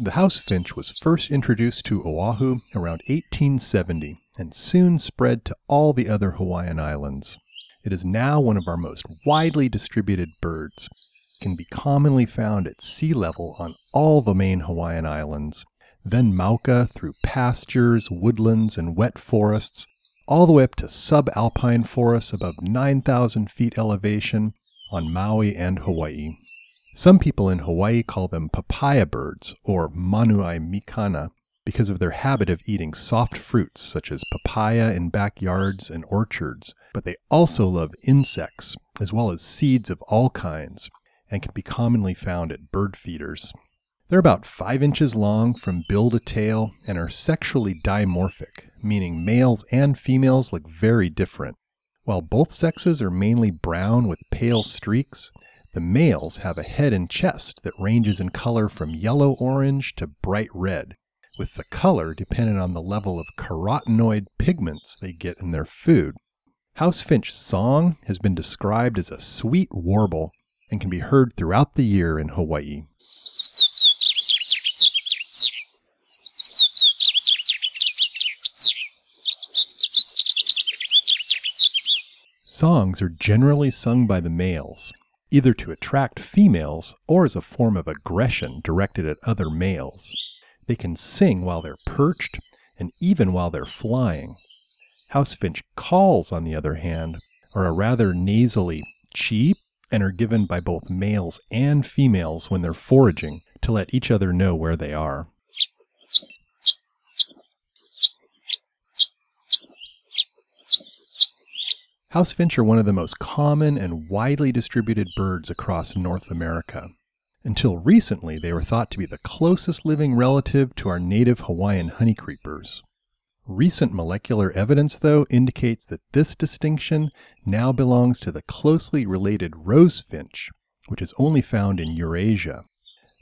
The house finch was first introduced to Oahu around 1870 and soon spread to all the other Hawaiian islands. It is now one of our most widely distributed birds. It can be commonly found at sea level on all the main Hawaiian islands, then mauka through pastures, woodlands, and wet forests, all the way up to subalpine forests above 9,000 feet elevation on Maui and Hawaii. Some people in Hawaii call them papaya birds or manuai mikana because of their habit of eating soft fruits such as papaya in backyards and orchards, but they also love insects as well as seeds of all kinds and can be commonly found at bird feeders. They're about 5 inches long from bill to tail and are sexually dimorphic, meaning males and females look very different. While both sexes are mainly brown with pale streaks, the males have a head and chest that ranges in color from yellow orange to bright red, with the color dependent on the level of carotenoid pigments they get in their food. House finch song has been described as a sweet warble and can be heard throughout the year in Hawaii. Songs are generally sung by the males, either to attract females or as a form of aggression directed at other males. They can sing while they're perched and even while they're flying. House finch calls, on the other hand, are a rather nasally cheep and are given by both males and females when they're foraging to let each other know where they are. House finch are one of the most common and widely distributed birds across North America. Until recently, they were thought to be the closest living relative to our native Hawaiian honeycreepers. Recent molecular evidence, though, indicates that this distinction now belongs to the closely related rose finch, which is only found in Eurasia.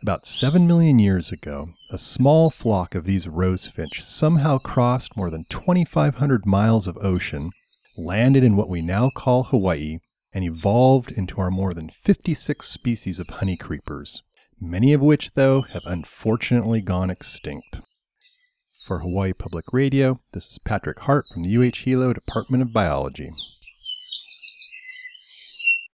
About 7 million years ago, a small flock of these rose finch somehow crossed more than 2,500 miles of ocean landed in what we now call Hawaii, and evolved into our more than 56 species of honeycreepers, many of which, though, have unfortunately gone extinct. For Hawaii Public Radio, this is Patrick Hart from the UH Hilo Department of Biology.